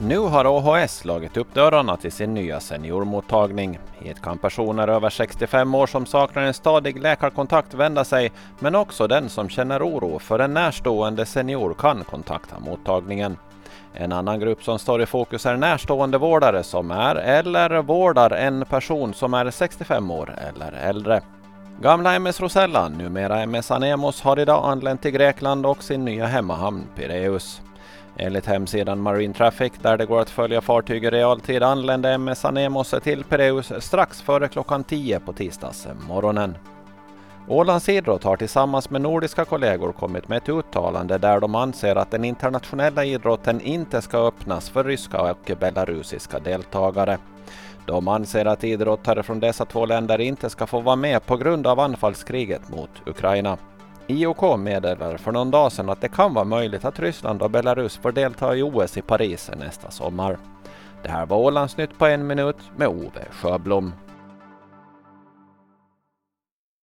Nu har AHS slagit upp dörrarna till sin nya seniormottagning. Hit kan personer över 65 år som saknar en stadig läkarkontakt vända sig, men också den som känner oro för en närstående senior kan kontakta mottagningen. En annan grupp som står i fokus är närstående vårdare som är eller vårdar en person som är 65 år eller äldre. Gamla MS Rosella, numera MS Anemos, har idag anlänt till Grekland och sin nya hemmahamn Pireus. Enligt hemsidan Marine Traffic, där det går att följa fartyg i realtid, anlände MS Anemos till Pireus strax före klockan 10 på tisdagsmorgonen. Ålands Idrott har tillsammans med nordiska kollegor kommit med ett uttalande där de anser att den internationella idrotten inte ska öppnas för ryska och belarusiska deltagare. De anser att idrottare från dessa två länder inte ska få vara med på grund av anfallskriget mot Ukraina. IOK meddelade för någon dag sedan att det kan vara möjligt att Ryssland och Belarus får delta i OS i Paris nästa sommar. Det här var Ålandsnytt på en minut med Ove Sjöblom.